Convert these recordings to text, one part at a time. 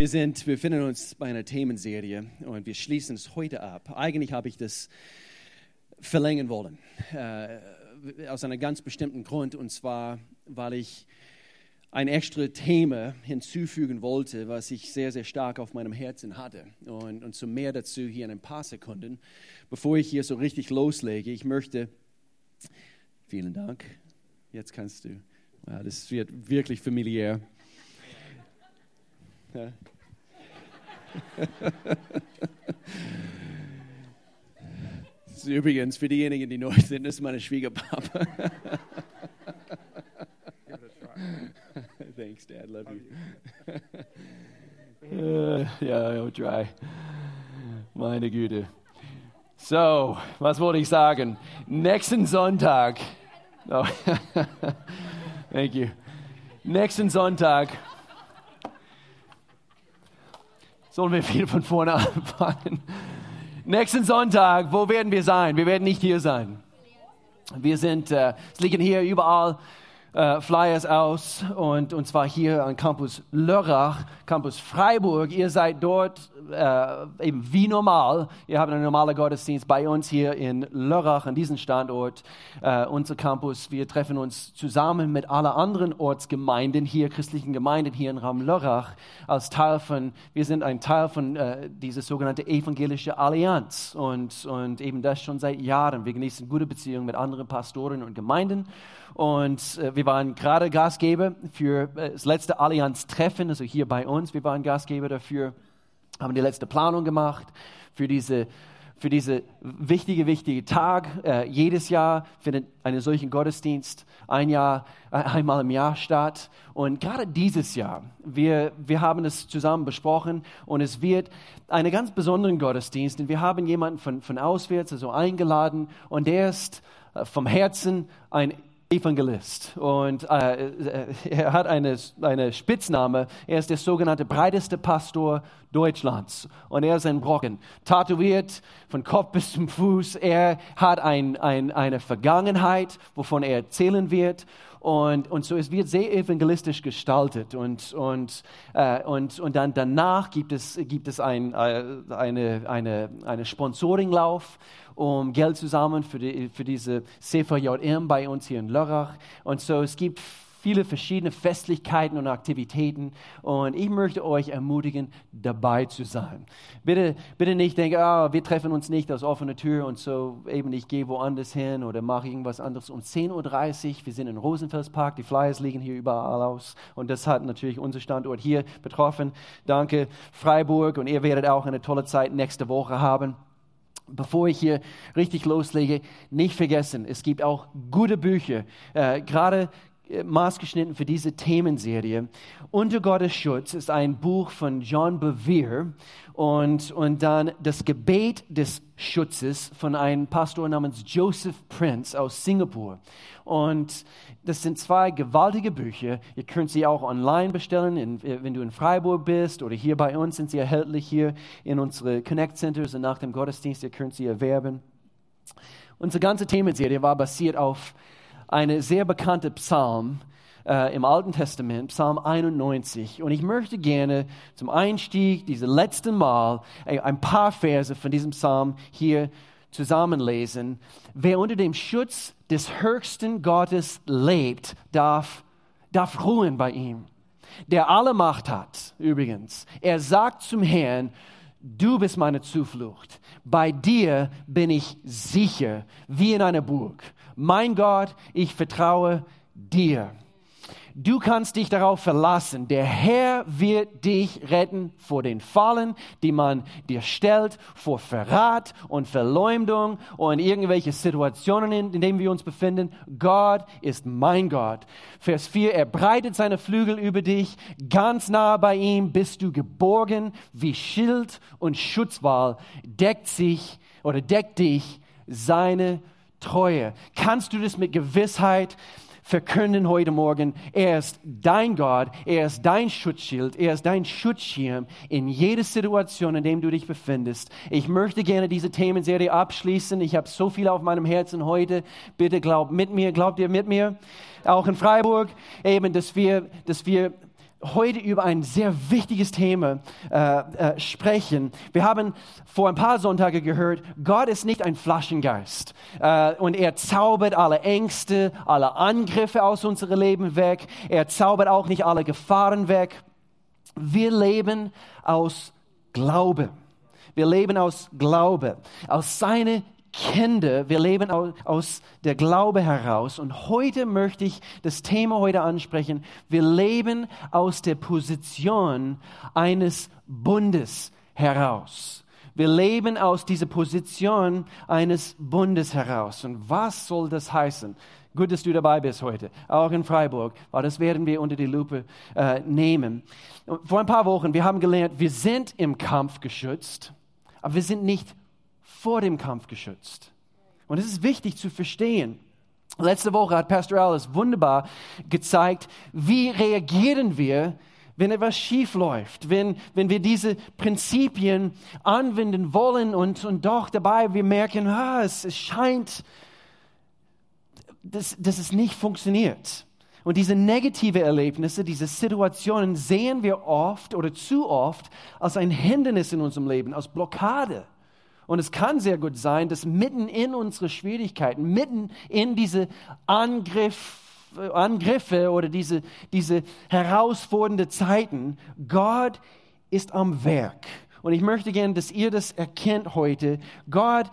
Wir, sind, wir befinden uns bei einer Themenserie und wir schließen es heute ab. Eigentlich habe ich das verlängern wollen, äh, aus einem ganz bestimmten Grund, und zwar, weil ich ein extra Thema hinzufügen wollte, was ich sehr, sehr stark auf meinem Herzen hatte. Und, und so mehr dazu hier in ein paar Sekunden. Bevor ich hier so richtig loslege, ich möchte, vielen Dank, jetzt kannst du, ja, das wird wirklich familiär. Ja. Das ist übrigens für diejenigen, die neu sind, ist meine Schwiegerpapa. Thanks, Dad. Love you. uh, ja, I'll try. Meine Güte. So, was wollte ich sagen? Nächsten Sonntag. Oh. Thank you. Nächsten Sonntag Sollen wir viel von vorne anfangen? Nächsten Sonntag, wo werden wir sein? Wir werden nicht hier sein. Wir sind, äh, es liegen hier überall äh, Flyers aus und, und zwar hier am Campus Lörrach, Campus Freiburg. Ihr seid dort äh, eben wie normal. Ihr habt einen normalen Gottesdienst bei uns hier in Lörrach, an diesem Standort, äh, unser Campus. Wir treffen uns zusammen mit allen anderen Ortsgemeinden hier, christlichen Gemeinden hier in Raum Lörrach, als Teil von, wir sind ein Teil von äh, dieser sogenannten evangelische Allianz und, und eben das schon seit Jahren. Wir genießen gute Beziehungen mit anderen Pastoren und Gemeinden. Und äh, wir waren gerade Gastgeber für äh, das letzte Allianz-Treffen, also hier bei uns. Wir waren Gastgeber dafür haben die letzte Planung gemacht für diese für diese wichtige, wichtige Tag. Äh, jedes Jahr findet ein solchen Gottesdienst ein Jahr, äh, einmal im Jahr statt. Und gerade dieses Jahr, wir, wir haben es zusammen besprochen und es wird einen ganz besonderen Gottesdienst. Und wir haben jemanden von, von auswärts also eingeladen und der ist äh, vom Herzen ein Evangelist und äh, äh, er hat eine, eine Spitzname. Er ist der sogenannte breiteste Pastor Deutschlands und er ist ein Brocken, tätowiert von Kopf bis zum Fuß. Er hat ein, ein, eine Vergangenheit, wovon er erzählen wird. Und, und so, es wird sehr evangelistisch gestaltet. Und, und, äh, und, und dann danach gibt es, gibt es ein, äh, eine, eine, eine Sponsoringlauf um Geld zusammen für, die, für diese CVJM bei uns hier in Lörrach. Und so, es gibt viele verschiedene Festlichkeiten und Aktivitäten und ich möchte euch ermutigen, dabei zu sein. Bitte, bitte nicht denken, oh, wir treffen uns nicht aus offener Tür und so eben ich gehe woanders hin oder mache irgendwas anderes. Um 10.30 Uhr, wir sind in Rosenfelspark, die Flyers liegen hier überall aus und das hat natürlich unser Standort hier betroffen. Danke Freiburg und ihr werdet auch eine tolle Zeit nächste Woche haben bevor ich hier richtig loslege, nicht vergessen, es gibt auch gute Bücher, äh, gerade maßgeschnitten für diese Themenserie. Unter Gottes Schutz ist ein Buch von John Bevere und, und dann das Gebet des Schutzes von einem Pastor namens Joseph Prince aus Singapur. Und das sind zwei gewaltige Bücher. Ihr könnt sie auch online bestellen, in, wenn du in Freiburg bist oder hier bei uns sind sie erhältlich hier in unsere Connect Centers und nach dem Gottesdienst. Ihr könnt sie erwerben. Unsere ganze Themenserie war basiert auf eine sehr bekannte Psalm äh, im Alten Testament, Psalm 91. Und ich möchte gerne zum Einstieg, dieses letzte Mal, ein paar Verse von diesem Psalm hier zusammenlesen. Wer unter dem Schutz des höchsten Gottes lebt, darf, darf ruhen bei ihm. Der alle Macht hat, übrigens. Er sagt zum Herrn, du bist meine Zuflucht. Bei dir bin ich sicher, wie in einer Burg. Mein Gott, ich vertraue dir. Du kannst dich darauf verlassen. Der Herr wird dich retten vor den Fallen, die man dir stellt, vor Verrat und Verleumdung und irgendwelche Situationen, in denen wir uns befinden. Gott ist mein Gott. Vers 4, er breitet seine Flügel über dich. Ganz nah bei ihm bist du geborgen wie Schild und Schutzwall. Deckt sich oder deckt dich seine Treue. Kannst du das mit Gewissheit verkünden heute Morgen, er ist dein Gott, er ist dein Schutzschild, er ist dein Schutzschirm in jeder Situation, in der du dich befindest. Ich möchte gerne diese Themenserie abschließen. Ich habe so viel auf meinem Herzen heute. Bitte glaubt mit mir, glaubt ihr mit mir? Auch in Freiburg, eben, dass wir, dass wir heute über ein sehr wichtiges Thema äh, äh, sprechen. Wir haben vor ein paar Sonntagen gehört, Gott ist nicht ein Flaschengeist äh, und er zaubert alle Ängste, alle Angriffe aus unserem Leben weg. Er zaubert auch nicht alle Gefahren weg. Wir leben aus Glaube. Wir leben aus Glaube, aus seine Kinder, wir leben aus der Glaube heraus. Und heute möchte ich das Thema heute ansprechen. Wir leben aus der Position eines Bundes heraus. Wir leben aus dieser Position eines Bundes heraus. Und was soll das heißen? Gut, dass du dabei bist heute, auch in Freiburg, weil das werden wir unter die Lupe äh, nehmen. Vor ein paar Wochen, wir haben gelernt, wir sind im Kampf geschützt, aber wir sind nicht vor dem Kampf geschützt. Und es ist wichtig zu verstehen. Letzte Woche hat Pastor Alice wunderbar gezeigt, wie reagieren wir, wenn etwas schief läuft, wenn, wenn wir diese Prinzipien anwenden wollen und, und doch dabei wir merken, ah, es, es scheint, dass, dass es nicht funktioniert. Und diese negative Erlebnisse, diese Situationen sehen wir oft oder zu oft als ein Hindernis in unserem Leben, als Blockade. Und es kann sehr gut sein, dass mitten in unsere Schwierigkeiten, mitten in diese Angriff, Angriffe oder diese, diese herausfordernde Zeiten, Gott ist am Werk. Und ich möchte gerne, dass ihr das erkennt heute. Gott,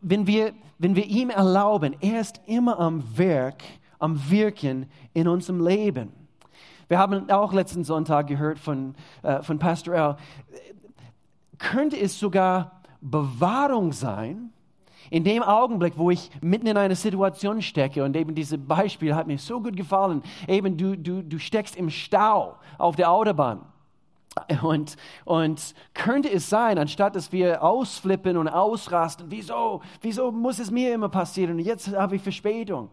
wenn wir, wenn wir ihm erlauben, er ist immer am Werk, am Wirken in unserem Leben. Wir haben auch letzten Sonntag gehört von, äh, von Pastor L. Könnte es sogar Bewahrung sein, in dem Augenblick, wo ich mitten in einer Situation stecke, und eben dieses Beispiel hat mir so gut gefallen, eben du, du, du steckst im Stau auf der Autobahn. Und, und könnte es sein, anstatt dass wir ausflippen und ausrasten, wieso, wieso muss es mir immer passieren und jetzt habe ich Verspätung?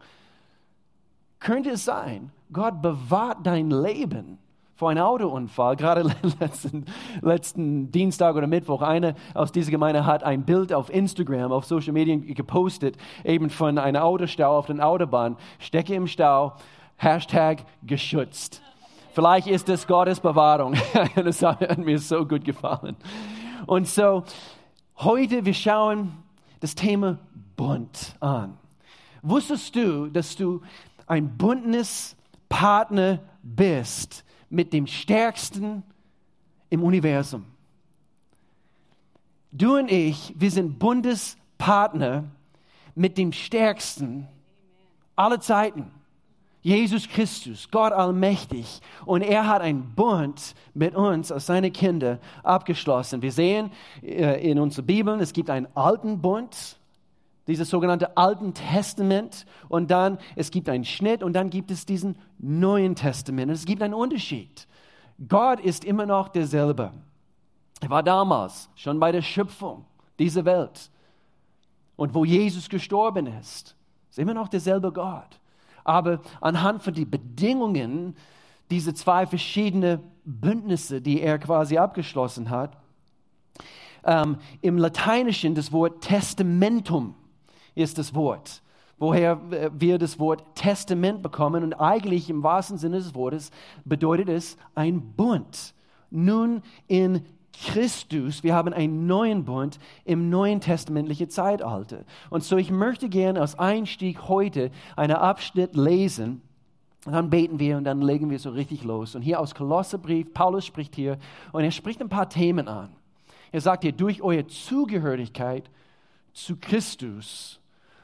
Könnte es sein, Gott bewahrt dein Leben vor einem Autounfall, gerade letzten, letzten Dienstag oder Mittwoch, eine aus dieser Gemeinde hat ein Bild auf Instagram, auf Social Media gepostet, eben von einem Autostau auf der Autobahn, stecke im Stau, Hashtag geschützt. Vielleicht ist es Gottes Bewahrung. das hat mir so gut gefallen. Und so, heute wir schauen das Thema Bund an. Wusstest du, dass du ein Bündnispartner bist mit dem Stärksten im Universum. Du und ich, wir sind Bundespartner mit dem Stärksten aller Zeiten. Jesus Christus, Gott allmächtig. Und er hat einen Bund mit uns als seine Kinder abgeschlossen. Wir sehen äh, in unserer Bibel, es gibt einen alten Bund, dieses sogenannte Alten Testament und dann es gibt einen Schnitt und dann gibt es diesen Neuen Testament. es gibt einen Unterschied. Gott ist immer noch derselbe. Er war damals schon bei der Schöpfung dieser Welt und wo Jesus gestorben ist, ist immer noch derselbe Gott. Aber anhand von den Bedingungen diese zwei verschiedene Bündnisse, die er quasi abgeschlossen hat, ähm, im Lateinischen das Wort Testamentum ist das Wort, woher wir das Wort Testament bekommen. Und eigentlich im wahrsten Sinne des Wortes bedeutet es ein Bund. Nun in Christus, wir haben einen neuen Bund im neuen testamentlichen Zeitalter. Und so ich möchte gerne als Einstieg heute einen Abschnitt lesen. Dann beten wir und dann legen wir so richtig los. Und hier aus Kolosserbrief, Paulus spricht hier und er spricht ein paar Themen an. Er sagt hier, durch eure Zugehörigkeit zu Christus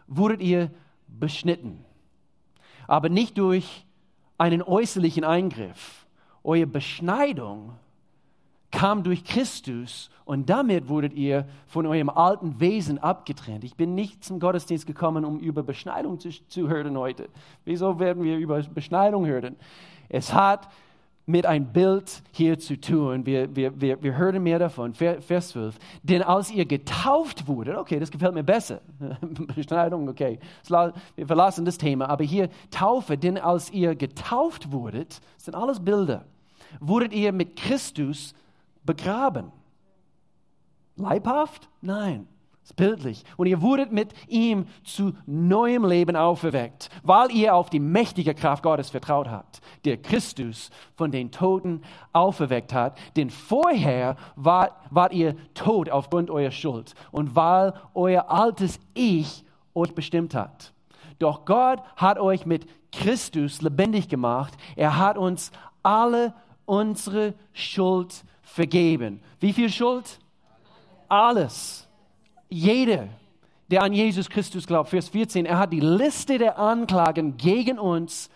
wurdet ihr beschnitten, aber nicht durch einen äußerlichen Eingriff. Eure Beschneidung kam durch Christus und damit wurdet ihr von eurem alten Wesen abgetrennt. Ich bin nicht zum Gottesdienst gekommen, um über Beschneidung zu, zu hören heute. Wieso werden wir über Beschneidung hören? Es hat mit einem Bild hier zu tun. Wir, wir, wir, wir hören mehr davon. Vers 12. Denn als ihr getauft wurdet, okay, das gefällt mir besser. Beschneidung, okay. Wir verlassen das Thema. Aber hier Taufe, denn als ihr getauft wurdet, sind alles Bilder, wurdet ihr mit Christus begraben. Leibhaft? Nein. Bildlich. Und ihr wurdet mit ihm zu neuem Leben auferweckt, weil ihr auf die mächtige Kraft Gottes vertraut habt, der Christus von den Toten auferweckt hat. Denn vorher wart, wart ihr tot aufgrund eurer Schuld und weil euer altes Ich euch bestimmt hat. Doch Gott hat euch mit Christus lebendig gemacht. Er hat uns alle unsere Schuld vergeben. Wie viel Schuld? Alles jeder, der an Jesus Christus glaubt, Vers 14, er hat die Liste der Anklagen gegen uns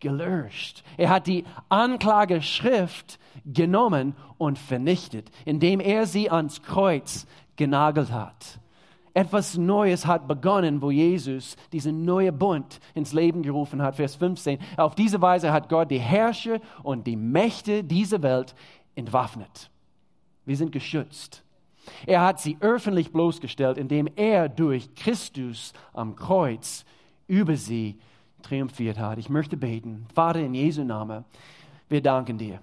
gelöscht. Er hat die Anklageschrift genommen und vernichtet, indem er sie ans Kreuz genagelt hat. Etwas Neues hat begonnen, wo Jesus diesen neuen Bund ins Leben gerufen hat. Vers 15. Auf diese Weise hat Gott die Herrscher und die Mächte dieser Welt entwaffnet. Wir sind geschützt. Er hat sie öffentlich bloßgestellt, indem er durch Christus am Kreuz über sie triumphiert hat. Ich möchte beten, Vater in Jesu Namen, wir danken dir.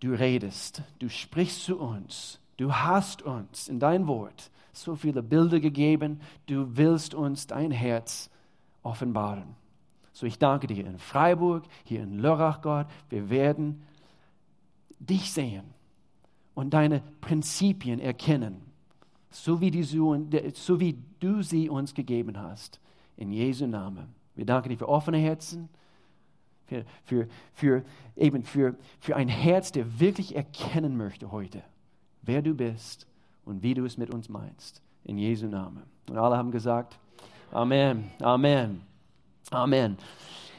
Du redest, du sprichst zu uns, du hast uns in dein Wort so viele Bilder gegeben, du willst uns dein Herz offenbaren. So ich danke dir in Freiburg, hier in Lörrach, Gott, wir werden dich sehen und deine Prinzipien erkennen, so wie, die, so wie du sie uns gegeben hast. In Jesu Namen. Wir danken dir für offene Herzen, für, für, für, eben für, für ein Herz, der wirklich erkennen möchte heute, wer du bist und wie du es mit uns meinst. In Jesu Namen. Und alle haben gesagt, Amen, Amen, Amen.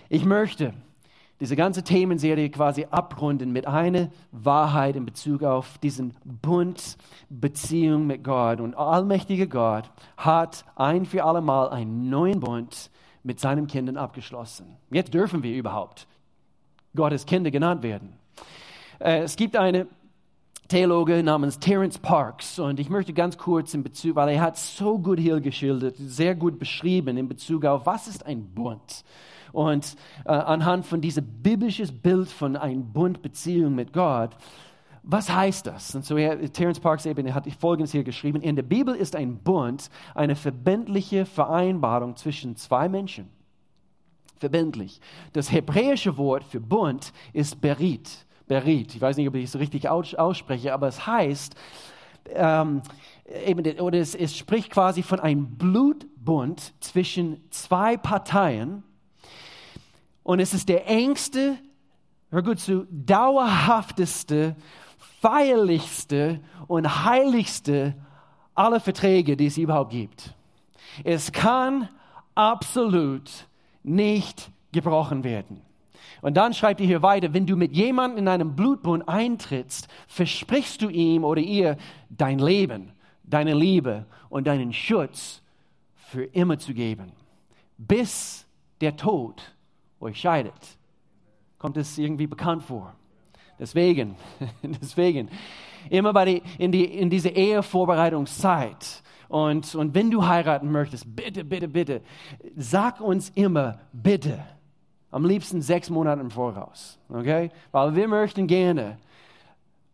Ich möchte diese ganze Themenserie quasi abrunden mit einer Wahrheit in Bezug auf diesen Bund, Beziehung mit Gott. Und allmächtiger Gott hat ein für alle Mal einen neuen Bund mit seinen Kindern abgeschlossen. Jetzt dürfen wir überhaupt Gottes Kinder genannt werden. Äh, es gibt eine Theologe namens Terence Parks und ich möchte ganz kurz in Bezug, weil er hat so gut hier geschildert, sehr gut beschrieben in Bezug auf, was ist ein Bund? Und äh, anhand von diesem biblischen Bild von einer Bundbeziehung mit Gott, was heißt das? Und so, er, Terence Parks eben hat Folgendes hier geschrieben. In der Bibel ist ein Bund eine verbindliche Vereinbarung zwischen zwei Menschen. Verbindlich. Das hebräische Wort für Bund ist Berit. Berit. Ich weiß nicht, ob ich es richtig ausspreche, aber es heißt, ähm, eben, oder es, es spricht quasi von einem Blutbund zwischen zwei Parteien, und es ist der engste, hör gut zu, dauerhafteste, feierlichste und heiligste aller Verträge, die es überhaupt gibt. Es kann absolut nicht gebrochen werden. Und dann schreibt ihr hier weiter, wenn du mit jemandem in einem Blutbund eintrittst, versprichst du ihm oder ihr dein Leben, deine Liebe und deinen Schutz für immer zu geben, bis der Tod euch scheidet. Kommt es irgendwie bekannt vor? Deswegen, deswegen, immer bei die, in, die, in diese Ehevorbereitungszeit und, und wenn du heiraten möchtest, bitte, bitte, bitte, sag uns immer bitte. Am liebsten sechs Monate im Voraus, okay? Weil wir möchten gerne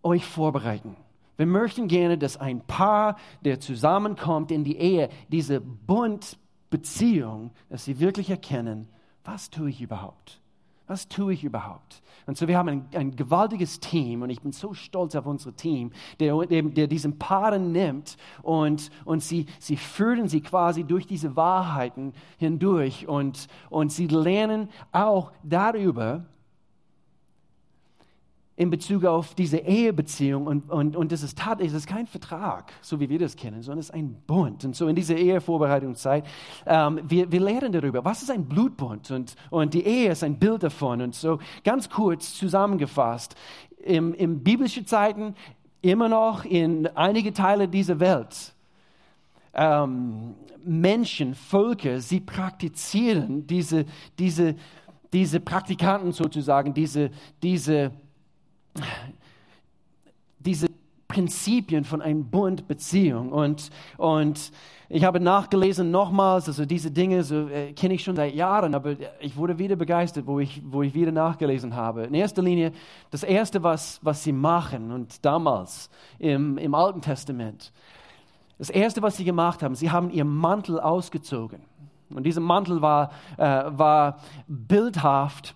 euch vorbereiten. Wir möchten gerne, dass ein Paar, der zusammenkommt in die Ehe, diese Bundbeziehung, dass sie wirklich erkennen, was tue ich überhaupt? Was tue ich überhaupt? Und so, wir haben ein, ein gewaltiges Team und ich bin so stolz auf unser Team, der, der, diesen Paaren nimmt und, und sie, sie führen sie quasi durch diese Wahrheiten hindurch und, und sie lernen auch darüber, in Bezug auf diese Ehebeziehung und, und, und das ist tatsächlich, das ist kein Vertrag, so wie wir das kennen, sondern es ist ein Bund. Und so in dieser Ehevorbereitungszeit, ähm, wir, wir lernen darüber, was ist ein Blutbund und, und die Ehe ist ein Bild davon. Und so ganz kurz zusammengefasst, im, im biblischen Zeiten immer noch in einige Teile dieser Welt, ähm, Menschen, Völker, sie praktizieren diese, diese, diese Praktikanten sozusagen, diese, diese diese Prinzipien von einer Bundbeziehung. Und, und ich habe nachgelesen nochmals, also diese Dinge so, äh, kenne ich schon seit Jahren, aber ich wurde wieder begeistert, wo ich, wo ich wieder nachgelesen habe. In erster Linie, das Erste, was, was sie machen, und damals im, im Alten Testament, Das Erste, was sie gemacht haben, sie haben ihren Mantel ausgezogen. Und dieser Mantel war, äh, war bildhaft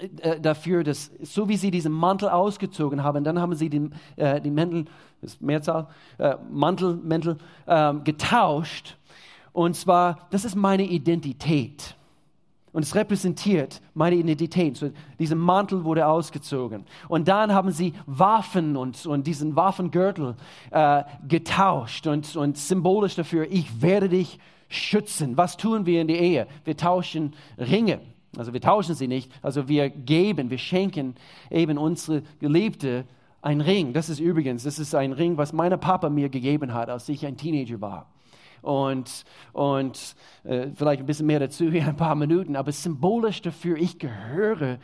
äh, dafür, dass so wie sie diesen Mantel ausgezogen haben, dann haben sie den, äh, die Mäntel, ist Mehrzahl, äh, Mantel, Mäntel ähm, getauscht. Und zwar, das ist meine Identität. Und es repräsentiert meine Identität. So, dieser Mantel wurde ausgezogen. Und dann haben sie Waffen und, und diesen Waffengürtel äh, getauscht und, und symbolisch dafür, ich werde dich schützen. Was tun wir in der Ehe? Wir tauschen Ringe. Also wir tauschen sie nicht. Also wir geben, wir schenken eben unsere Geliebte einen Ring. Das ist übrigens, das ist ein Ring, was mein Papa mir gegeben hat, als ich ein Teenager war und, und äh, vielleicht ein bisschen mehr dazu hier ein paar Minuten, aber symbolisch dafür, ich gehöre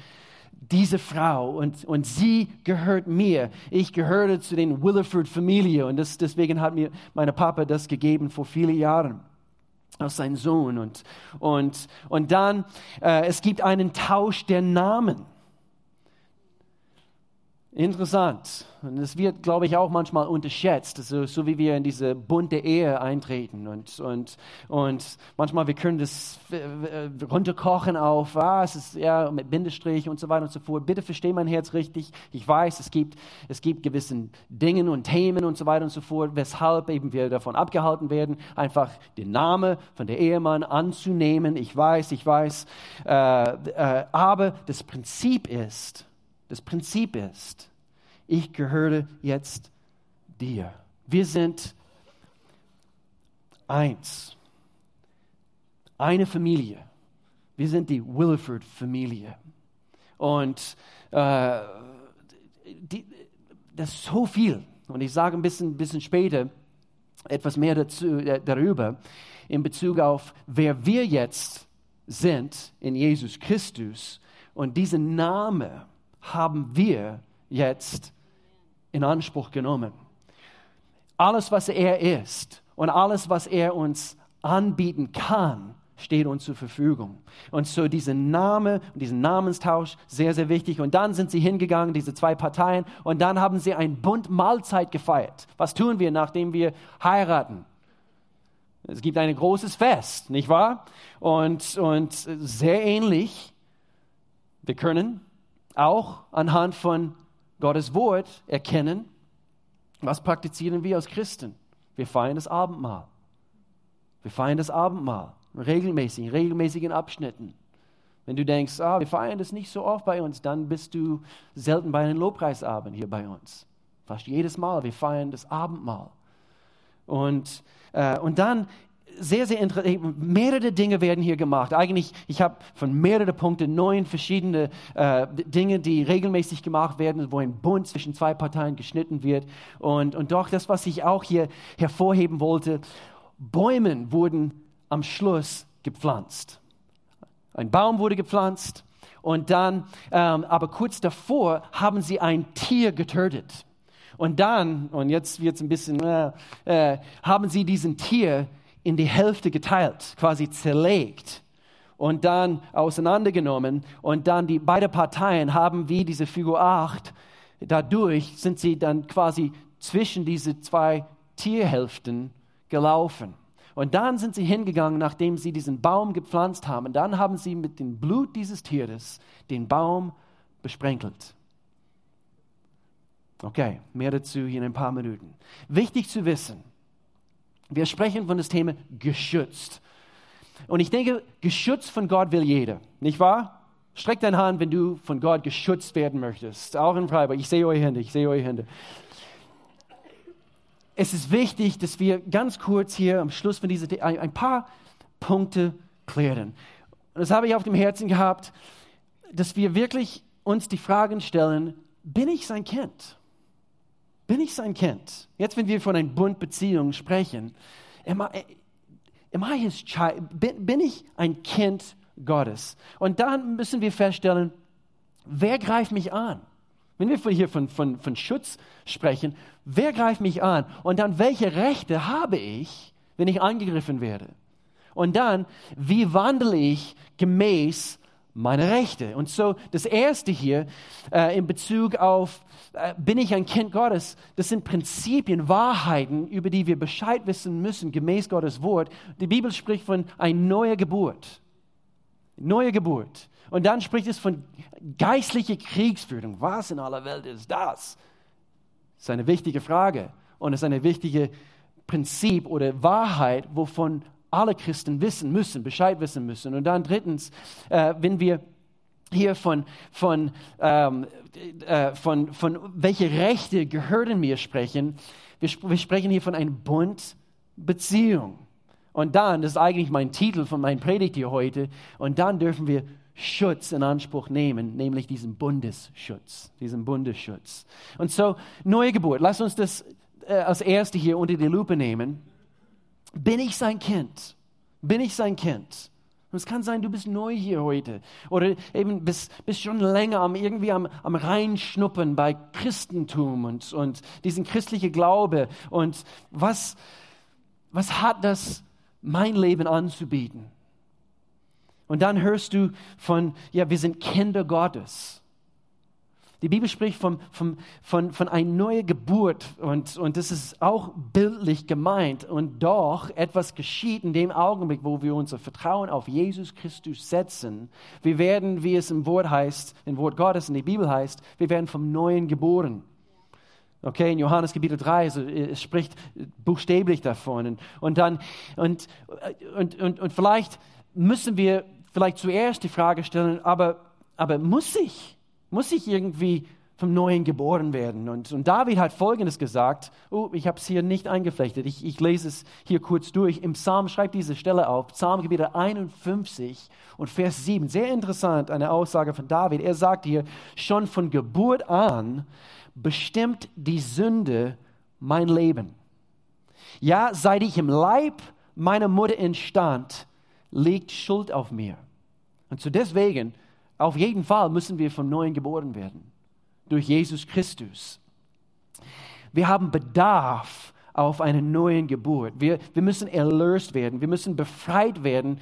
diese Frau und, und sie gehört mir. Ich gehöre zu den Williford-Familie und das, deswegen hat mir mein Papa das gegeben vor vielen Jahren aus seinem Sohn. Und, und, und dann, äh, es gibt einen Tausch der Namen. Interessant. Und es wird, glaube ich, auch manchmal unterschätzt, so, so wie wir in diese bunte Ehe eintreten. Und, und, und manchmal, wir können das runterkochen auf, ah, es ist ja mit Bindestrich und so weiter und so fort. Bitte verstehe mein Herz richtig. Ich weiß, es gibt, es gibt gewisse Dinge und Themen und so weiter und so fort, weshalb eben wir davon abgehalten werden, einfach den Namen von der Ehemann anzunehmen. Ich weiß, ich weiß. Äh, äh, aber das Prinzip ist, das Prinzip ist, ich gehöre jetzt dir. Wir sind eins. Eine Familie. Wir sind die Williford-Familie. Und äh, die, das ist so viel. Und ich sage ein bisschen, bisschen später etwas mehr dazu, äh, darüber in Bezug auf, wer wir jetzt sind in Jesus Christus. Und dieser Name haben wir jetzt in Anspruch genommen. Alles, was er ist und alles, was er uns anbieten kann, steht uns zur Verfügung. Und so dieser Name und diesen Namenstausch, sehr, sehr wichtig. Und dann sind sie hingegangen, diese zwei Parteien, und dann haben sie ein Bund Mahlzeit gefeiert. Was tun wir, nachdem wir heiraten? Es gibt ein großes Fest, nicht wahr? Und, und sehr ähnlich, wir können auch anhand von Gottes Wort erkennen, was praktizieren wir als Christen. Wir feiern das Abendmahl. Wir feiern das Abendmahl regelmäßig, in regelmäßigen Abschnitten. Wenn du denkst, ah, wir feiern das nicht so oft bei uns, dann bist du selten bei einem Lobpreisabend hier bei uns. Fast jedes Mal, wir feiern das Abendmahl. Und, äh, und dann sehr, sehr interessant. Mehrere Dinge werden hier gemacht. Eigentlich, ich habe von mehreren Punkten neun verschiedene äh, Dinge, die regelmäßig gemacht werden, wo ein Bund zwischen zwei Parteien geschnitten wird. Und, und doch das, was ich auch hier hervorheben wollte, Bäume wurden am Schluss gepflanzt. Ein Baum wurde gepflanzt und dann, ähm, aber kurz davor haben sie ein Tier getötet. Und dann, und jetzt wird es ein bisschen, äh, äh, haben sie diesen Tier in die Hälfte geteilt, quasi zerlegt und dann auseinandergenommen. Und dann die beiden Parteien haben wie diese Figur 8, dadurch sind sie dann quasi zwischen diese zwei Tierhälften gelaufen. Und dann sind sie hingegangen, nachdem sie diesen Baum gepflanzt haben. Dann haben sie mit dem Blut dieses Tieres den Baum besprenkelt. Okay, mehr dazu hier in ein paar Minuten. Wichtig zu wissen, wir sprechen von das Thema geschützt. Und ich denke, geschützt von Gott will jeder, nicht wahr? Streck deine Hand, wenn du von Gott geschützt werden möchtest. Auch in Freiburg. Ich sehe eure Hände, ich sehe eure Hände. Es ist wichtig, dass wir ganz kurz hier am Schluss von dieser ein paar Punkte klären. Und das habe ich auf dem Herzen gehabt, dass wir wirklich uns die Fragen stellen, bin ich sein Kind? Bin ich sein Kind? Jetzt, wenn wir von einer Bundbeziehung sprechen, am I, am I his child? Bin, bin ich ein Kind Gottes? Und dann müssen wir feststellen, wer greift mich an? Wenn wir hier von, von, von Schutz sprechen, wer greift mich an? Und dann, welche Rechte habe ich, wenn ich angegriffen werde? Und dann, wie wandle ich gemäß meine Rechte. Und so das Erste hier äh, in Bezug auf, äh, bin ich ein Kind Gottes, das sind Prinzipien, Wahrheiten, über die wir Bescheid wissen müssen, gemäß Gottes Wort. Die Bibel spricht von einer neuen Geburt. Neue Geburt. Und dann spricht es von geistlicher Kriegsführung. Was in aller Welt ist das? Das ist eine wichtige Frage und es ist eine wichtige Prinzip oder Wahrheit, wovon alle Christen wissen müssen, Bescheid wissen müssen. Und dann drittens, äh, wenn wir hier von, von, ähm, äh, von, von welche Rechte gehören mir sprechen, wir, sp wir sprechen hier von einer Bundbeziehung. Und dann, das ist eigentlich mein Titel von meinem Predigt hier heute, und dann dürfen wir Schutz in Anspruch nehmen, nämlich diesen Bundesschutz, diesen Bundesschutz. Und so, neue Geburt, lass uns das äh, als Erste hier unter die Lupe nehmen. Bin ich sein Kind? Bin ich sein Kind? Und es kann sein, du bist neu hier heute oder eben bist, bist schon länger am, irgendwie am, am Reinschnuppern bei Christentum und, und diesen christlichen Glaube. Und was, was hat das mein Leben anzubieten? Und dann hörst du von, ja, wir sind Kinder Gottes. Die Bibel spricht von, von, von, von einer neuen Geburt und, und das ist auch bildlich gemeint. Und doch etwas geschieht in dem Augenblick, wo wir unser Vertrauen auf Jesus Christus setzen. Wir werden, wie es im Wort heißt, im Wort Gottes in der Bibel heißt, wir werden vom Neuen geboren. Okay, in Johannes Kapitel 3, also es spricht buchstäblich davon. Und dann, und, und, und, und vielleicht müssen wir vielleicht zuerst die Frage stellen, aber, aber muss ich? Muss ich irgendwie vom Neuen geboren werden. Und, und David hat Folgendes gesagt. Oh, ich habe es hier nicht eingeflechtet. Ich, ich, lese es hier kurz durch. Im Psalm schreibt diese Stelle auf. Psalm Kapitel 51 und Vers 7. Sehr interessant, eine Aussage von David. Er sagt hier, schon von Geburt an bestimmt die Sünde mein Leben. Ja, seit ich im Leib meiner Mutter entstand, liegt Schuld auf mir. Und so deswegen auf jeden Fall müssen wir von neuem geboren werden. Durch Jesus Christus. Wir haben Bedarf auf eine neue Geburt. Wir, wir müssen erlöst werden. Wir müssen befreit werden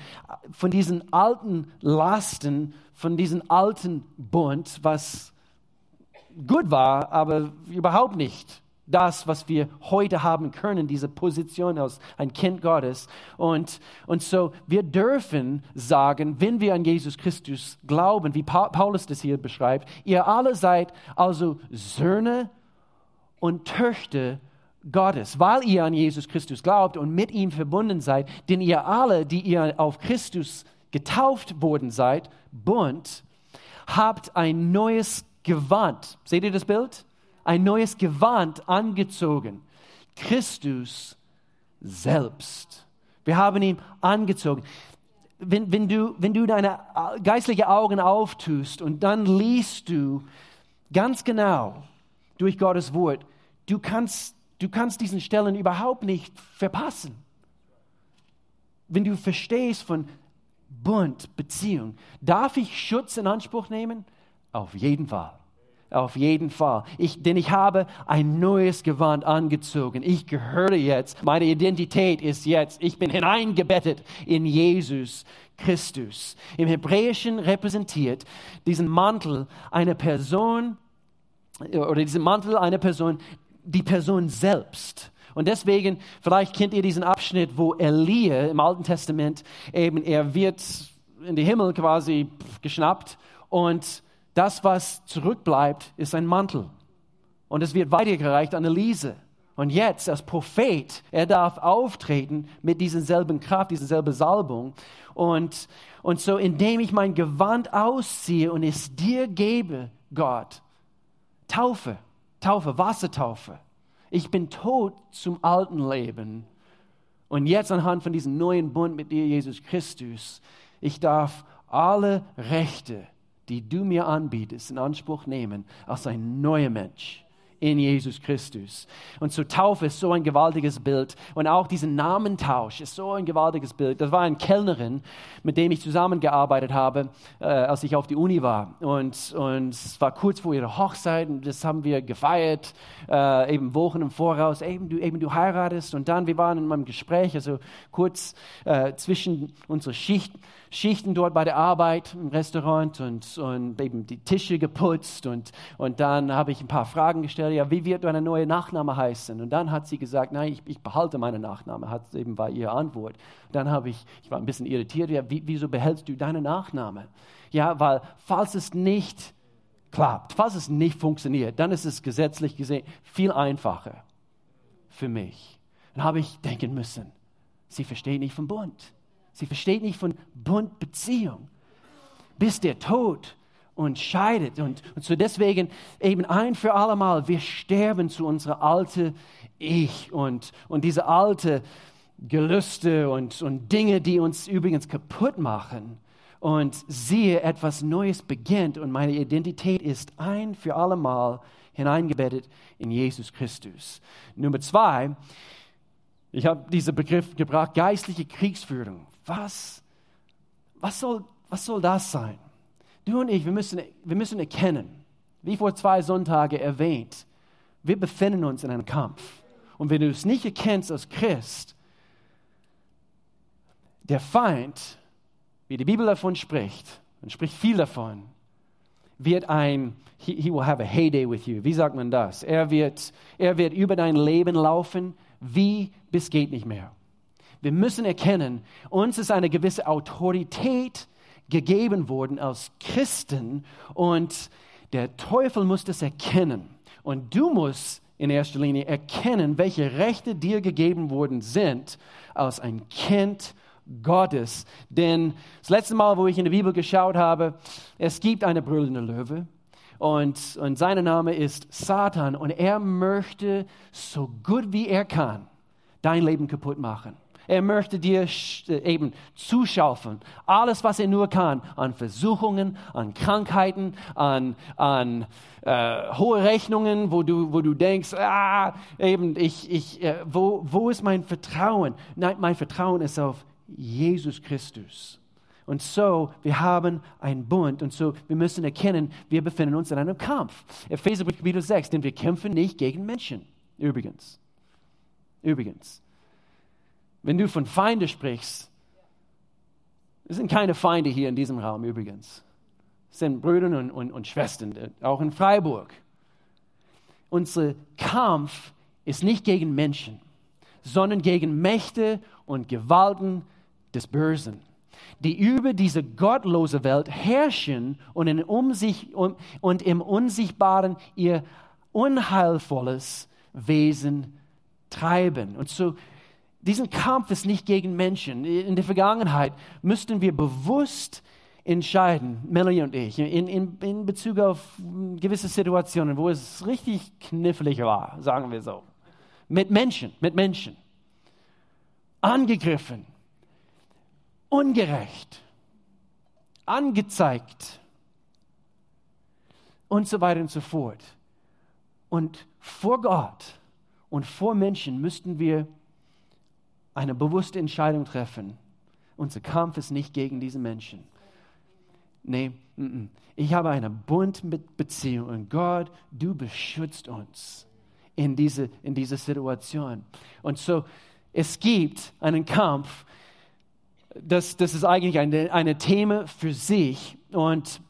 von diesen alten Lasten, von diesem alten Bund, was gut war, aber überhaupt nicht das, was wir heute haben können, diese Position als ein Kind Gottes. Und, und so, wir dürfen sagen, wenn wir an Jesus Christus glauben, wie Paulus das hier beschreibt, ihr alle seid also Söhne und Töchter Gottes, weil ihr an Jesus Christus glaubt und mit ihm verbunden seid, denn ihr alle, die ihr auf Christus getauft worden seid, bunt, habt ein neues Gewand. Seht ihr das Bild? Ein neues Gewand angezogen. Christus selbst. Wir haben ihn angezogen. Wenn, wenn, du, wenn du deine geistlichen Augen auftust und dann liest du ganz genau durch Gottes Wort, du kannst, du kannst diesen Stellen überhaupt nicht verpassen. Wenn du verstehst von Bund, Beziehung, darf ich Schutz in Anspruch nehmen? Auf jeden Fall. Auf jeden Fall. Ich, denn ich habe ein neues Gewand angezogen. Ich gehöre jetzt. Meine Identität ist jetzt. Ich bin hineingebettet in Jesus Christus. Im Hebräischen repräsentiert diesen Mantel eine Person oder diesen Mantel einer Person, die Person selbst. Und deswegen, vielleicht kennt ihr diesen Abschnitt, wo Elia im Alten Testament eben, er wird in den Himmel quasi geschnappt und das, was zurückbleibt, ist ein Mantel. Und es wird weitergereicht an Elise. Und jetzt als Prophet, er darf auftreten mit dieser selben Kraft, dieser selben Salbung. Und, und so, indem ich mein Gewand ausziehe und es dir gebe, Gott, Taufe, Taufe, Wassertaufe. Ich bin tot zum alten Leben. Und jetzt anhand von diesem neuen Bund mit dir, Jesus Christus, ich darf alle Rechte die du mir anbietest, in Anspruch nehmen als ein neuer Mensch in Jesus Christus. Und so Taufe ist so ein gewaltiges Bild. Und auch dieser Namentausch ist so ein gewaltiges Bild. Das war eine Kellnerin, mit dem ich zusammengearbeitet habe, äh, als ich auf die Uni war. Und, und es war kurz vor ihrer Hochzeit und das haben wir gefeiert, äh, eben Wochen im Voraus. Eben du, eben du heiratest. Und dann, wir waren in meinem Gespräch, also kurz äh, zwischen unserer Schicht, Schichten dort bei der Arbeit im Restaurant und, und eben die Tische geputzt und, und dann habe ich ein paar Fragen gestellt, ja, wie wird deine neue Nachname heißen? Und dann hat sie gesagt, nein, ich, ich behalte meine Nachname, hat eben war ihre Antwort. Dann habe ich, ich war ein bisschen irritiert, ja, wie, wieso behältst du deine Nachname? Ja, weil falls es nicht klappt, falls es nicht funktioniert, dann ist es gesetzlich gesehen viel einfacher für mich. Dann habe ich denken müssen, sie versteht nicht vom Bund. Sie versteht nicht von Bundbeziehung. Bis der Tod uns scheidet. Und, und so deswegen eben ein für alle Mal, wir sterben zu unserer alte Ich und, und diese alte Gelüste und, und Dinge, die uns übrigens kaputt machen. Und siehe, etwas Neues beginnt und meine Identität ist ein für alle Mal hineingebettet in Jesus Christus. Nummer zwei, ich habe diesen Begriff gebracht, geistliche Kriegsführung. Was, was, soll, was soll das sein? Du und ich, wir müssen, wir müssen erkennen, wie vor zwei Sonntagen erwähnt, wir befinden uns in einem Kampf. Und wenn du es nicht erkennst als Christ, der Feind, wie die Bibel davon spricht, und spricht viel davon, wird ein, he, he will have a heyday with you. Wie sagt man das? Er wird, er wird über dein Leben laufen, wie bis geht nicht mehr. Wir müssen erkennen, uns ist eine gewisse Autorität gegeben worden als Christen und der Teufel muss das erkennen. Und du musst in erster Linie erkennen, welche Rechte dir gegeben worden sind als ein Kind Gottes. Denn das letzte Mal, wo ich in der Bibel geschaut habe, es gibt eine brüllende Löwe. Und, und sein Name ist Satan. Und er möchte so gut wie er kann dein Leben kaputt machen. Er möchte dir äh, eben zuschaufeln. Alles, was er nur kann, an Versuchungen, an Krankheiten, an, an äh, hohe Rechnungen, wo du, wo du denkst, ah, eben, ich, ich, äh, wo, wo ist mein Vertrauen? Nein, mein Vertrauen ist auf Jesus Christus. Und so, wir haben einen Bund und so, wir müssen erkennen, wir befinden uns in einem Kampf. Epheser Kapitel 6, denn wir kämpfen nicht gegen Menschen. Übrigens. Übrigens. Wenn du von Feinde sprichst, es sind keine Feinde hier in diesem Raum übrigens. Es sind Brüder und, und, und Schwestern, auch in Freiburg. Unser Kampf ist nicht gegen Menschen, sondern gegen Mächte und Gewalten des Bösen, die über diese gottlose Welt herrschen und, in um sich, um, und im Unsichtbaren ihr unheilvolles Wesen treiben. Und so diesen Kampf ist nicht gegen Menschen. In der Vergangenheit müssten wir bewusst entscheiden, Melanie und ich, in, in, in Bezug auf gewisse Situationen, wo es richtig knifflig war, sagen wir so. Mit Menschen, mit Menschen. Angegriffen, ungerecht, angezeigt und so weiter und so fort. Und vor Gott und vor Menschen müssten wir eine bewusste Entscheidung treffen. Unser Kampf ist nicht gegen diese Menschen. Nee, ich habe eine Bundbeziehung und Gott, du beschützt uns in diese, in diese Situation. Und so, es gibt einen Kampf, das, das ist eigentlich eine, eine Thema für sich. Und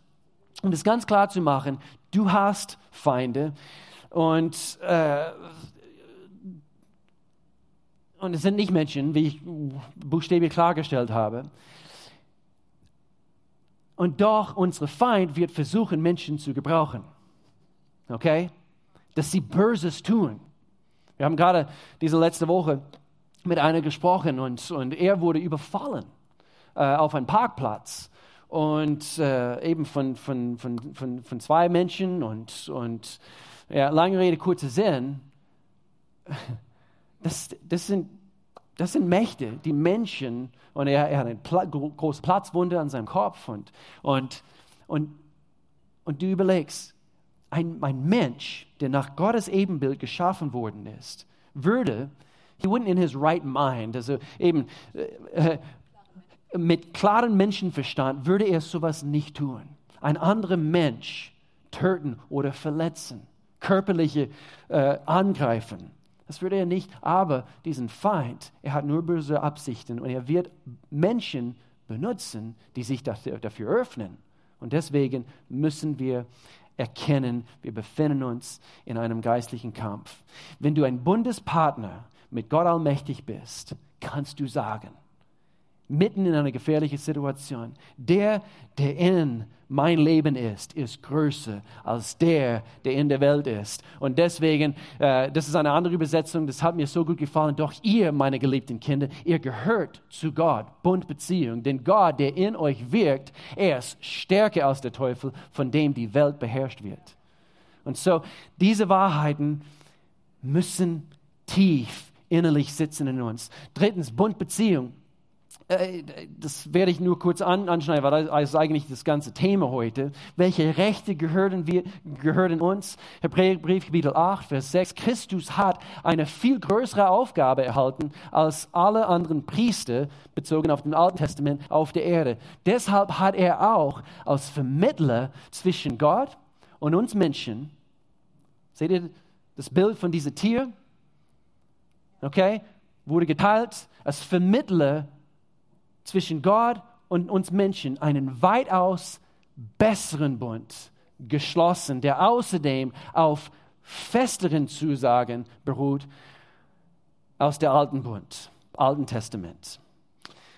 um das ganz klar zu machen, du hast Feinde. Und äh, und es sind nicht Menschen, wie ich buchstäblich klargestellt habe. Und doch, unsere Feind wird versuchen, Menschen zu gebrauchen. Okay? Dass sie Böses tun. Wir haben gerade diese letzte Woche mit einer gesprochen und, und er wurde überfallen äh, auf einem Parkplatz und äh, eben von, von, von, von, von zwei Menschen und, und ja, lange Rede, kurzer Sinn das, das, sind, das sind Mächte, die Menschen, und er, er hat eine Pla große Platzwunde an seinem Kopf und, und, und, und du überlegst, ein, ein Mensch, der nach Gottes Ebenbild geschaffen worden ist, würde, he wouldn't in his right mind, also eben äh, äh mit klarem Menschenverstand, würde er sowas nicht tun. Ein anderer Mensch töten oder verletzen, körperliche äh, angreifen. Das würde er nicht. Aber diesen Feind, er hat nur böse Absichten und er wird Menschen benutzen, die sich dafür, dafür öffnen. Und deswegen müssen wir erkennen, wir befinden uns in einem geistlichen Kampf. Wenn du ein Bundespartner mit Gott allmächtig bist, kannst du sagen, mitten in einer gefährlichen Situation, der, der in mein Leben ist, ist größer als der, der in der Welt ist. Und deswegen, äh, das ist eine andere Übersetzung, das hat mir so gut gefallen. Doch ihr, meine geliebten Kinder, ihr gehört zu Gott, Bundbeziehung. Denn Gott, der in euch wirkt, er ist stärker als der Teufel, von dem die Welt beherrscht wird. Und so, diese Wahrheiten müssen tief innerlich sitzen in uns. Drittens, Bundbeziehung. Äh, das werde ich nur kurz anschneiden, weil das ist eigentlich das ganze Thema heute. Welche Rechte gehören, wir, gehören uns? Hebräerbrief Kapitel 8, Vers 6. Christus hat eine viel größere Aufgabe erhalten als alle anderen Priester, bezogen auf den Alten Testament, auf der Erde. Deshalb hat er auch als Vermittler zwischen Gott und uns Menschen, seht ihr das Bild von diesem Tier? Okay? Wurde geteilt als Vermittler zwischen Gott und uns Menschen einen weitaus besseren Bund geschlossen, der außerdem auf festeren Zusagen beruht aus der alten Bund, Alten Testament.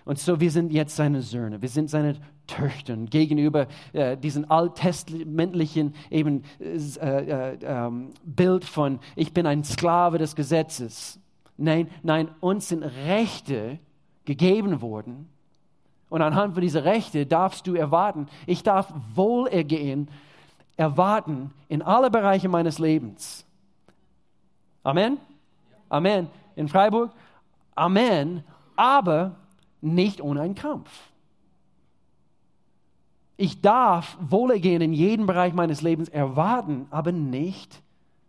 Und so, wir sind jetzt seine Söhne, wir sind seine Töchter gegenüber äh, diesem alttestamentlichen eben, äh, äh, ähm, Bild von, ich bin ein Sklave des Gesetzes. Nein, nein, uns sind Rechte gegeben worden, und anhand von dieser Rechte darfst du erwarten, ich darf Wohlergehen erwarten in alle Bereiche meines Lebens. Amen? Amen. In Freiburg? Amen. Aber nicht ohne einen Kampf. Ich darf Wohlergehen in jedem Bereich meines Lebens erwarten, aber nicht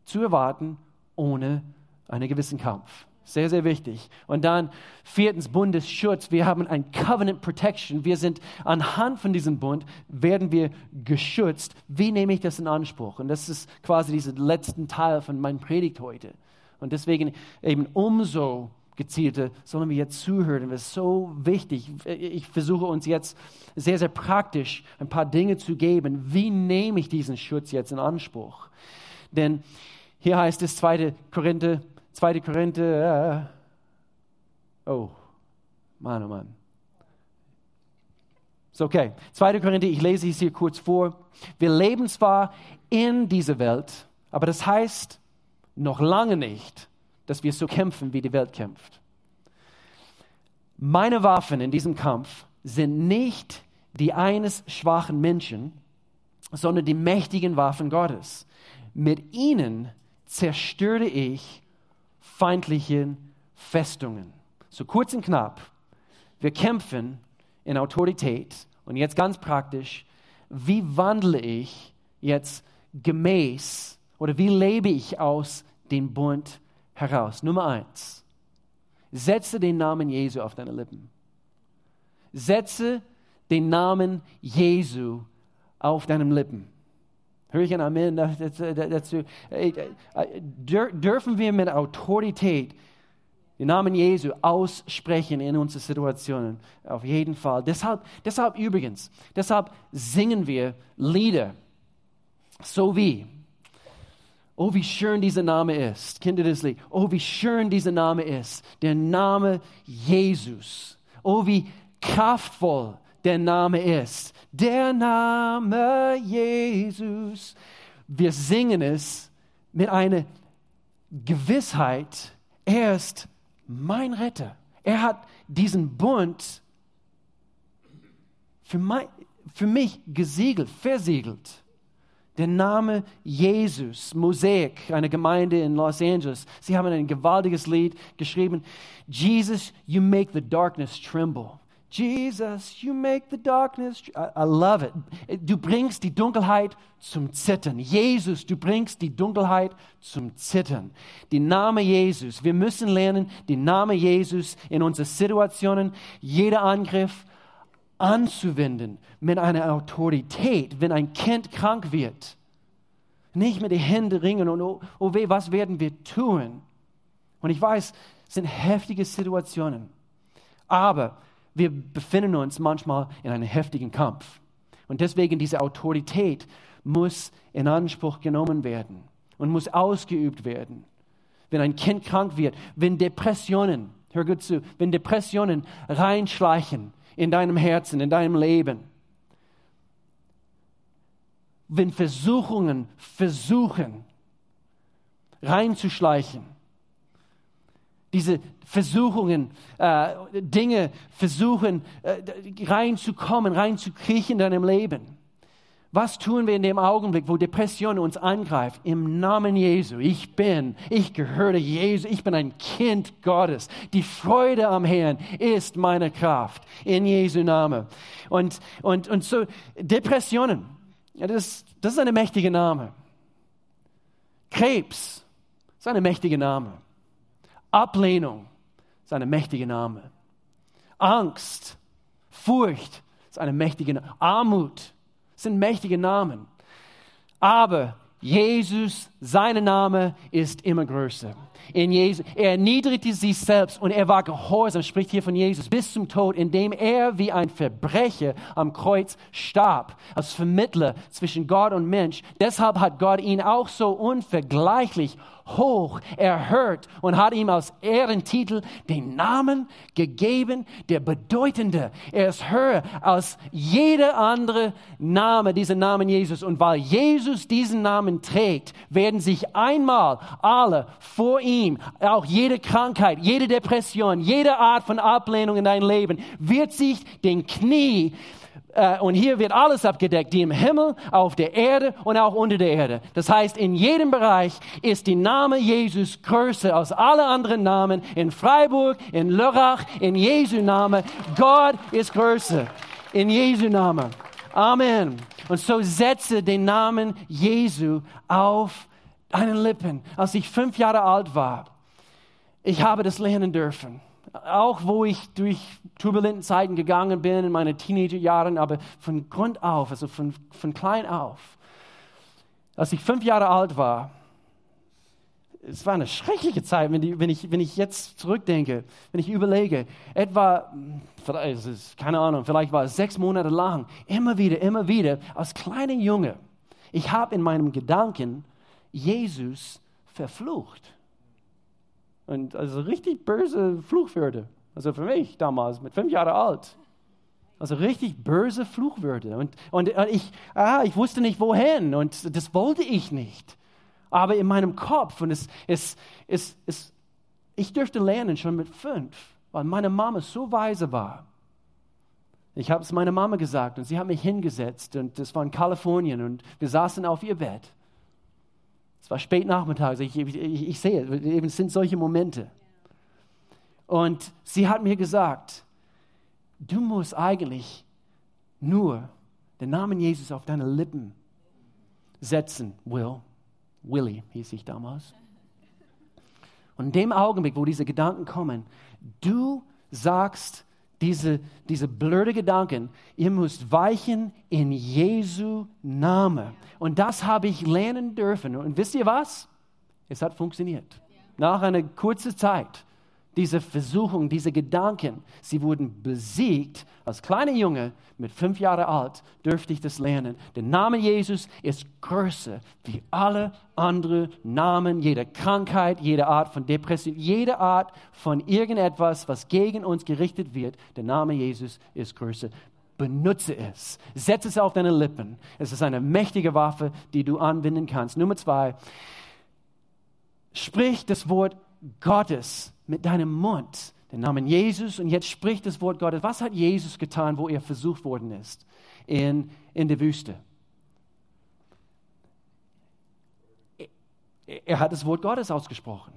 zu erwarten ohne einen gewissen Kampf. Sehr, sehr wichtig. Und dann viertens Bundesschutz. Wir haben ein Covenant Protection. Wir sind anhand von diesem Bund werden wir geschützt. Wie nehme ich das in Anspruch? Und das ist quasi dieser letzte Teil von meinem Predigt heute. Und deswegen eben umso gezielter sollen wir jetzt zuhören. Das ist so wichtig. Ich versuche uns jetzt sehr, sehr praktisch ein paar Dinge zu geben. Wie nehme ich diesen Schutz jetzt in Anspruch? Denn hier heißt es 2. Korinther 2. Korinther, äh, oh, Mann, oh Mann. Ist okay. 2. Korinther, ich lese es hier kurz vor. Wir leben zwar in dieser Welt, aber das heißt noch lange nicht, dass wir so kämpfen, wie die Welt kämpft. Meine Waffen in diesem Kampf sind nicht die eines schwachen Menschen, sondern die mächtigen Waffen Gottes. Mit ihnen zerstöre ich feindlichen Festungen. So kurz und knapp, wir kämpfen in Autorität und jetzt ganz praktisch, wie wandle ich jetzt gemäß oder wie lebe ich aus dem Bund heraus? Nummer eins, setze den Namen Jesu auf deine Lippen. Setze den Namen Jesu auf deinen Lippen. Höre ich ein Amen dazu? Dürfen wir mit Autorität den Namen Jesu aussprechen in unseren Situationen? Auf jeden Fall. Deshalb, deshalb übrigens, deshalb singen wir Lieder, so wie Oh, wie schön dieser Name ist. Kinder des Lied. Oh, wie schön dieser Name ist. Der Name Jesus. Oh, wie kraftvoll der Name ist. Der Name Jesus. Wir singen es mit einer Gewissheit, er ist mein Retter. Er hat diesen Bund für, mein, für mich gesiegelt, versiegelt. Der Name Jesus, Mosaik, eine Gemeinde in Los Angeles, sie haben ein gewaltiges Lied geschrieben. Jesus, you make the darkness tremble. Jesus, you make the darkness. I, I love it. Du bringst die Dunkelheit zum Zittern. Jesus, du bringst die Dunkelheit zum Zittern. Die Name Jesus. Wir müssen lernen, die Name Jesus in unseren Situationen, jeder Angriff anzuwenden mit einer Autorität, wenn ein Kind krank wird. Nicht mit den Händen ringen und oh, oh weh, was werden wir tun? Und ich weiß, es sind heftige Situationen. Aber wir befinden uns manchmal in einem heftigen Kampf. Und deswegen diese Autorität muss in Anspruch genommen werden und muss ausgeübt werden. Wenn ein Kind krank wird, wenn Depressionen, hör gut zu, wenn Depressionen reinschleichen in deinem Herzen, in deinem Leben, wenn Versuchungen versuchen reinzuschleichen, diese Versuchungen, äh, Dinge versuchen äh, reinzukommen, reinzukriechen in deinem Leben. Was tun wir in dem Augenblick, wo Depression uns angreift? Im Namen Jesu. Ich bin, ich gehöre Jesu, ich bin ein Kind Gottes. Die Freude am Herrn ist meine Kraft. In Jesu Name. Und, und, und so, Depressionen, das, das ist eine mächtige Name. Krebs ist eine mächtige Name. Ablehnung ist eine mächtige Name. Angst, Furcht ist eine mächtige Name. Armut sind mächtige Namen. Aber Jesus, sein Name ist immer größer. In Jesus, er erniedrigte sich selbst und er war gehorsam, spricht hier von Jesus, bis zum Tod, indem er wie ein Verbrecher am Kreuz starb, als Vermittler zwischen Gott und Mensch. Deshalb hat Gott ihn auch so unvergleichlich hoch erhört und hat ihm als Ehrentitel den Namen gegeben, der bedeutende. Er ist höher als jeder andere Name, dieser Namen Jesus. Und weil Jesus diesen Namen trägt, werden sich einmal alle vor ihm, auch jede Krankheit, jede Depression, jede Art von Ablehnung in dein Leben, wird sich den Knie äh, und hier wird alles abgedeckt, die im Himmel, auf der Erde und auch unter der Erde. Das heißt, in jedem Bereich ist die Name Jesus größer als alle anderen Namen. In Freiburg, in Lörrach, in Jesu Name. Gott ist größer. In Jesu Name. Amen. Und so setze den Namen Jesu auf deinen Lippen. Als ich fünf Jahre alt war, ich habe das lernen dürfen auch wo ich durch turbulenten Zeiten gegangen bin in meinen Teenagerjahren, aber von Grund auf, also von, von klein auf. Als ich fünf Jahre alt war, es war eine schreckliche Zeit, wenn, die, wenn, ich, wenn ich jetzt zurückdenke, wenn ich überlege, etwa, keine Ahnung, vielleicht war es sechs Monate lang, immer wieder, immer wieder, als kleiner Junge, ich habe in meinem Gedanken Jesus verflucht. Und also richtig böse Fluchwörter. Also für mich damals, mit fünf Jahren alt. Also richtig böse Fluchwörter. Und, und, und ich, ah, ich wusste nicht wohin und das wollte ich nicht. Aber in meinem Kopf und es, es, es, es, ich dürfte lernen schon mit fünf, weil meine Mama so weise war. Ich habe es meiner Mama gesagt und sie hat mich hingesetzt und das war in Kalifornien und wir saßen auf ihr Bett war spät nachmittags, ich, ich, ich sehe, eben sind solche Momente. Und sie hat mir gesagt, du musst eigentlich nur den Namen Jesus auf deine Lippen setzen, Will. Willie hieß ich damals. Und in dem Augenblick, wo diese Gedanken kommen, du sagst diese, diese blöde Gedanken, ihr müsst weichen in Jesu Name. Und das habe ich lernen dürfen. Und wisst ihr was? Es hat funktioniert. Nach einer kurzen Zeit diese Versuchung, diese Gedanken, sie wurden besiegt. Als kleiner Junge mit fünf Jahren alt dürfte ich das lernen. Der Name Jesus ist größer wie alle anderen Namen, jede Krankheit, jede Art von Depression, jede Art von irgendetwas, was gegen uns gerichtet wird. Der Name Jesus ist größer. Benutze es. Setze es auf deine Lippen. Es ist eine mächtige Waffe, die du anwenden kannst. Nummer zwei. Sprich das Wort Gottes mit deinem Mund den Namen Jesus und jetzt spricht das Wort Gottes. Was hat Jesus getan, wo er versucht worden ist in, in der Wüste? Er hat das Wort Gottes ausgesprochen.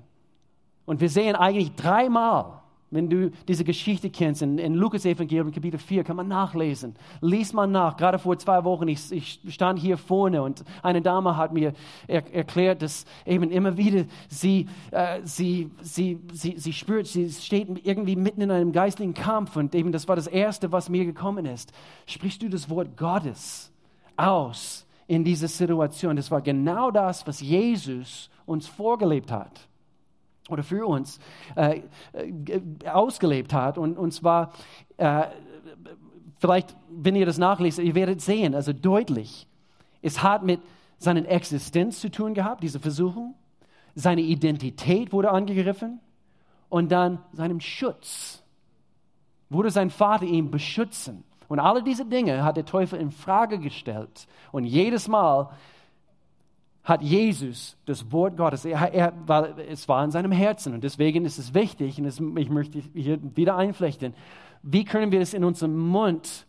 Und wir sehen eigentlich dreimal Wenn du diese Geschichte kennst, in, in Lukas Evangelium Kapitel 4, kann man nachlesen. Lies mal nach. Gerade vor zwei Wochen, ich, ich stand hier vorne und eine Dame hat mir er, erklärt, dass eben immer wieder sie, äh, sie, sie, sie, sie spürt, sie steht irgendwie mitten in einem geistlichen Kampf und eben das war das Erste, was mir gekommen ist. Sprichst du das Wort Gottes aus in dieser Situation? Das war genau das, was Jesus uns vorgelebt hat oder für uns äh, äh, ausgelebt hat. Und, und zwar, äh, vielleicht, wenn ihr das nachlest, ihr werdet sehen, also deutlich, es hat mit seiner Existenz zu tun gehabt, diese Versuchung. Seine Identität wurde angegriffen und dann seinem Schutz. Wurde sein Vater ihn beschützen? Und alle diese Dinge hat der Teufel in Frage gestellt. Und jedes Mal hat Jesus das Wort Gottes, er, er, weil es war in seinem Herzen und deswegen ist es wichtig, und das, ich möchte hier wieder einflechten, wie können wir es in unserem Mund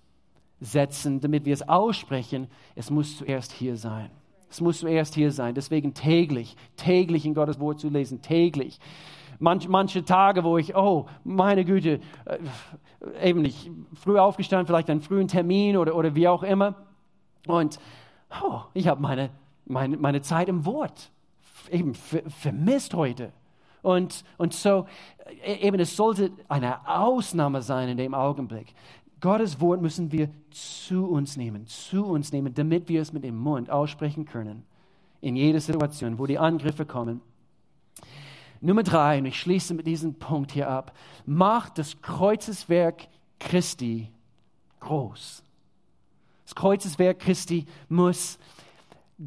setzen, damit wir es aussprechen? Es muss zuerst hier sein. Es muss zuerst hier sein. Deswegen täglich, täglich in Gottes Wort zu lesen, täglich. Manch, manche Tage, wo ich, oh, meine Güte, äh, eben nicht früh aufgestanden, vielleicht einen frühen Termin oder, oder wie auch immer. Und oh, ich habe meine meine, meine Zeit im Wort eben vermisst heute. Und, und so, e, eben es sollte eine Ausnahme sein in dem Augenblick. Gottes Wort müssen wir zu uns nehmen, zu uns nehmen, damit wir es mit dem Mund aussprechen können. In jeder Situation, wo die Angriffe kommen. Nummer drei, und ich schließe mit diesem Punkt hier ab, macht das Kreuzeswerk Christi groß. Das Kreuzeswerk Christi muss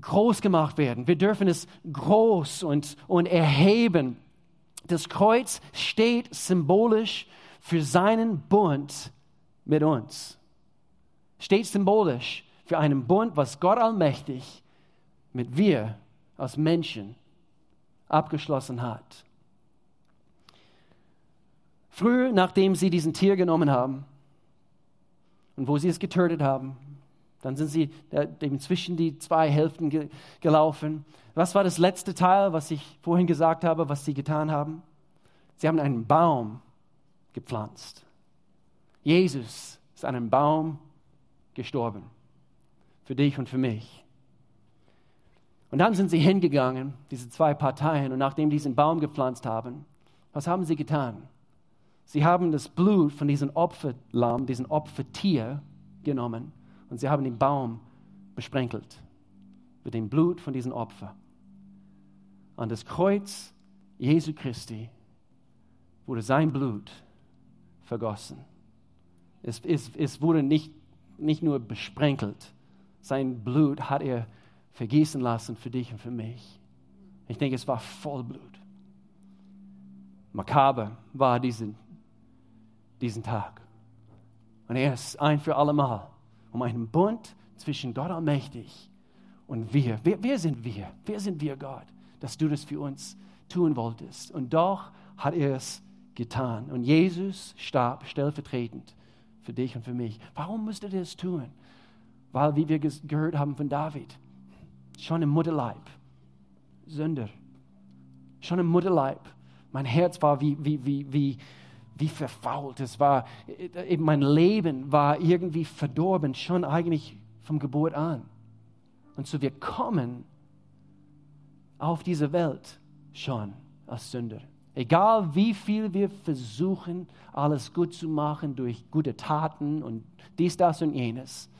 groß gemacht werden. Wir dürfen es groß und, und erheben. Das Kreuz steht symbolisch für seinen Bund mit uns. Steht symbolisch für einen Bund, was Gott allmächtig mit wir als Menschen abgeschlossen hat. Früher, nachdem sie diesen Tier genommen haben und wo sie es getötet haben, dann sind sie eben zwischen die zwei Hälften ge gelaufen. Was war das letzte Teil, was ich vorhin gesagt habe, was sie getan haben? Sie haben einen Baum gepflanzt. Jesus ist an einem Baum gestorben. Für dich und für mich. Und dann sind sie hingegangen, diese zwei Parteien, und nachdem die diesen Baum gepflanzt haben, was haben sie getan? Sie haben das Blut von diesem Opferlamm, diesem Opfertier genommen und sie haben den Baum besprenkelt mit dem Blut von diesem Opfer. An das Kreuz Jesu Christi wurde sein Blut vergossen. Es, es, es wurde nicht, nicht nur besprenkelt, sein Blut hat er vergießen lassen für dich und für mich. Ich denke, es war Vollblut. Makaber war diesen, diesen Tag. Und er ist ein für allemal um einen Bund zwischen Gott allmächtig und wir. Wer, wer sind wir? Wer sind wir, Gott, dass du das für uns tun wolltest? Und doch hat er es getan. Und Jesus starb stellvertretend für dich und für mich. Warum musste er das tun? Weil, wie wir gehört haben von David, schon im Mutterleib, Sünder, schon im Mutterleib, mein Herz war wie, wie, wie, wie, wie verfault. Es war, mein Leben war irgendwie verdorben, schon eigentlich vom Geburt an. Und so wir kommen auf diese Welt schon als Sünder. Egal wie viel wir versuchen, alles gut zu machen durch gute Taten und dies, das und jenes.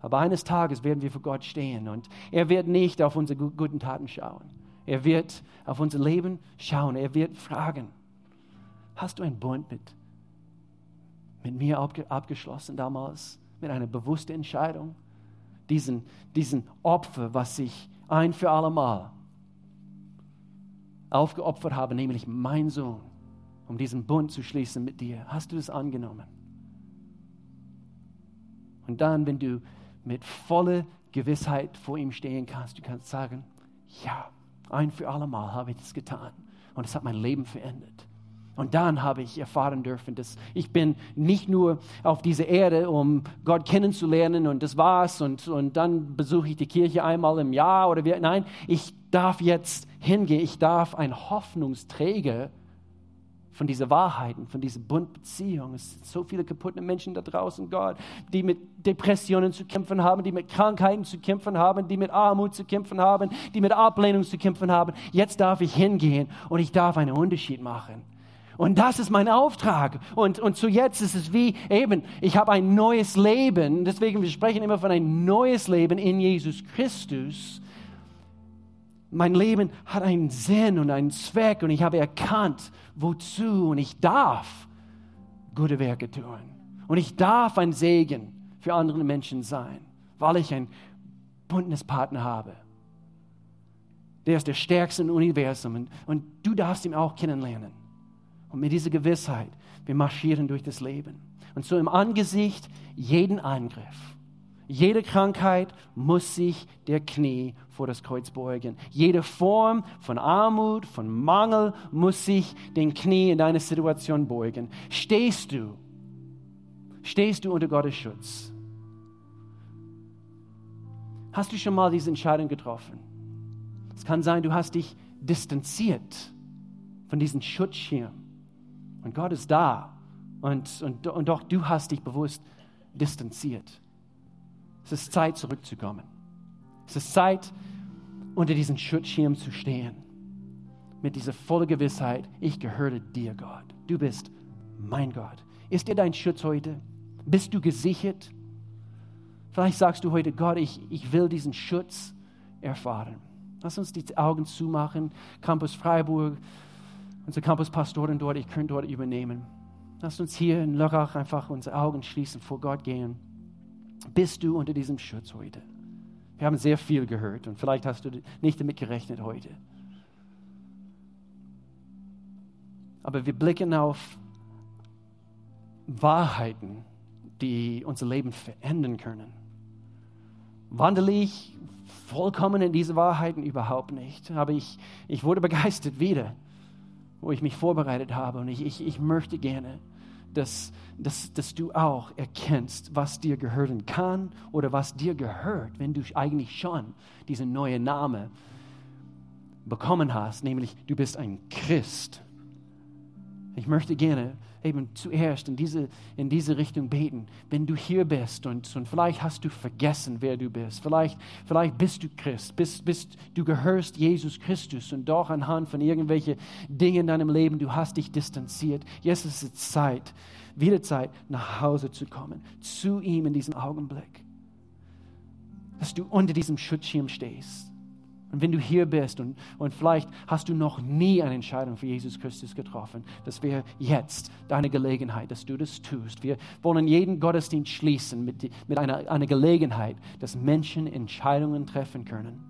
Aber eines Tages werden wir vor Gott stehen und er wird nicht auf unsere guten Taten schauen. Er wird auf unser Leben schauen. Er wird fragen, Hast du einen Bund mit, mit mir abgeschlossen damals? Mit einer bewussten Entscheidung? Diesen, diesen Opfer, was ich ein für allemal aufgeopfert habe, nämlich mein Sohn, um diesen Bund zu schließen mit dir. Hast du das angenommen? Und dann, wenn du mit voller Gewissheit vor ihm stehen kannst, du kannst sagen, ja, ein für allemal habe ich das getan und es hat mein Leben verändert. Und dann habe ich erfahren dürfen, dass ich bin nicht nur auf dieser Erde, um Gott kennenzulernen und das war's und, und dann besuche ich die Kirche einmal im Jahr oder wie. Nein, ich darf jetzt hingehen, ich darf ein Hoffnungsträger von diesen Wahrheiten, von dieser Bundbeziehung. Es sind so viele kaputte Menschen da draußen, Gott, die mit Depressionen zu kämpfen haben, die mit Krankheiten zu kämpfen haben, die mit Armut zu kämpfen haben, die mit Ablehnung zu kämpfen haben. Jetzt darf ich hingehen und ich darf einen Unterschied machen. Und das ist mein Auftrag. Und, und zu jetzt ist es wie eben, ich habe ein neues Leben. Deswegen, wir sprechen immer von ein neues Leben in Jesus Christus. Mein Leben hat einen Sinn und einen Zweck und ich habe erkannt, wozu und ich darf gute Werke tun. Und ich darf ein Segen für andere Menschen sein, weil ich einen Bündnispartner habe. Der ist der stärkste im Universum und, und du darfst ihn auch kennenlernen. Und mit dieser Gewissheit, wir marschieren durch das Leben. Und so im Angesicht jeden Angriff, jede Krankheit muss sich der Knie vor das Kreuz beugen. Jede Form von Armut, von Mangel muss sich den Knie in deiner Situation beugen. Stehst du, stehst du unter Gottes Schutz? Hast du schon mal diese Entscheidung getroffen? Es kann sein, du hast dich distanziert von diesem Schutzschirm. Und Gott ist da. Und, und, und doch du hast dich bewusst distanziert. Es ist Zeit, zurückzukommen. Es ist Zeit, unter diesen Schutzschirm zu stehen. Mit dieser vollen Gewissheit, ich gehöre dir, Gott. Du bist mein Gott. Ist dir dein Schutz heute? Bist du gesichert? Vielleicht sagst du heute, Gott, ich, ich will diesen Schutz erfahren. Lass uns die Augen zumachen. Campus Freiburg, unsere Campuspastoren dort, ich könnte dort übernehmen. Lass uns hier in Lörrach einfach unsere Augen schließen, vor Gott gehen bist du unter diesem Schutz heute? Wir haben sehr viel gehört und vielleicht hast du nicht damit gerechnet heute. Aber wir blicken auf Wahrheiten, die unser Leben verändern können. Wandle ich vollkommen in diese Wahrheiten überhaupt nicht. Aber ich, ich wurde begeistert wieder, wo ich mich vorbereitet habe und ich, ich, ich möchte gerne dass, dass, dass du auch erkennst, was dir gehören kann oder was dir gehört, wenn du eigentlich schon diesen neuen Namen bekommen hast, nämlich du bist ein Christ. Ich möchte gerne eben zuerst in diese, in diese Richtung beten. Wenn du hier bist und, und vielleicht hast du vergessen, wer du bist, vielleicht, vielleicht bist du Christ, bist, bist, du gehörst Jesus Christus und doch anhand von irgendwelchen Dingen in deinem Leben, du hast dich distanziert. Jetzt ist es Zeit, wieder Zeit, nach Hause zu kommen, zu ihm in diesem Augenblick. Dass du unter diesem Schutzschirm stehst und wenn du hier bist und, und vielleicht hast du noch nie eine Entscheidung für Jesus Christus getroffen, das wäre jetzt deine Gelegenheit, dass du das tust. Wir wollen jeden Gottesdienst schließen mit, mit einer, einer Gelegenheit, dass Menschen Entscheidungen treffen können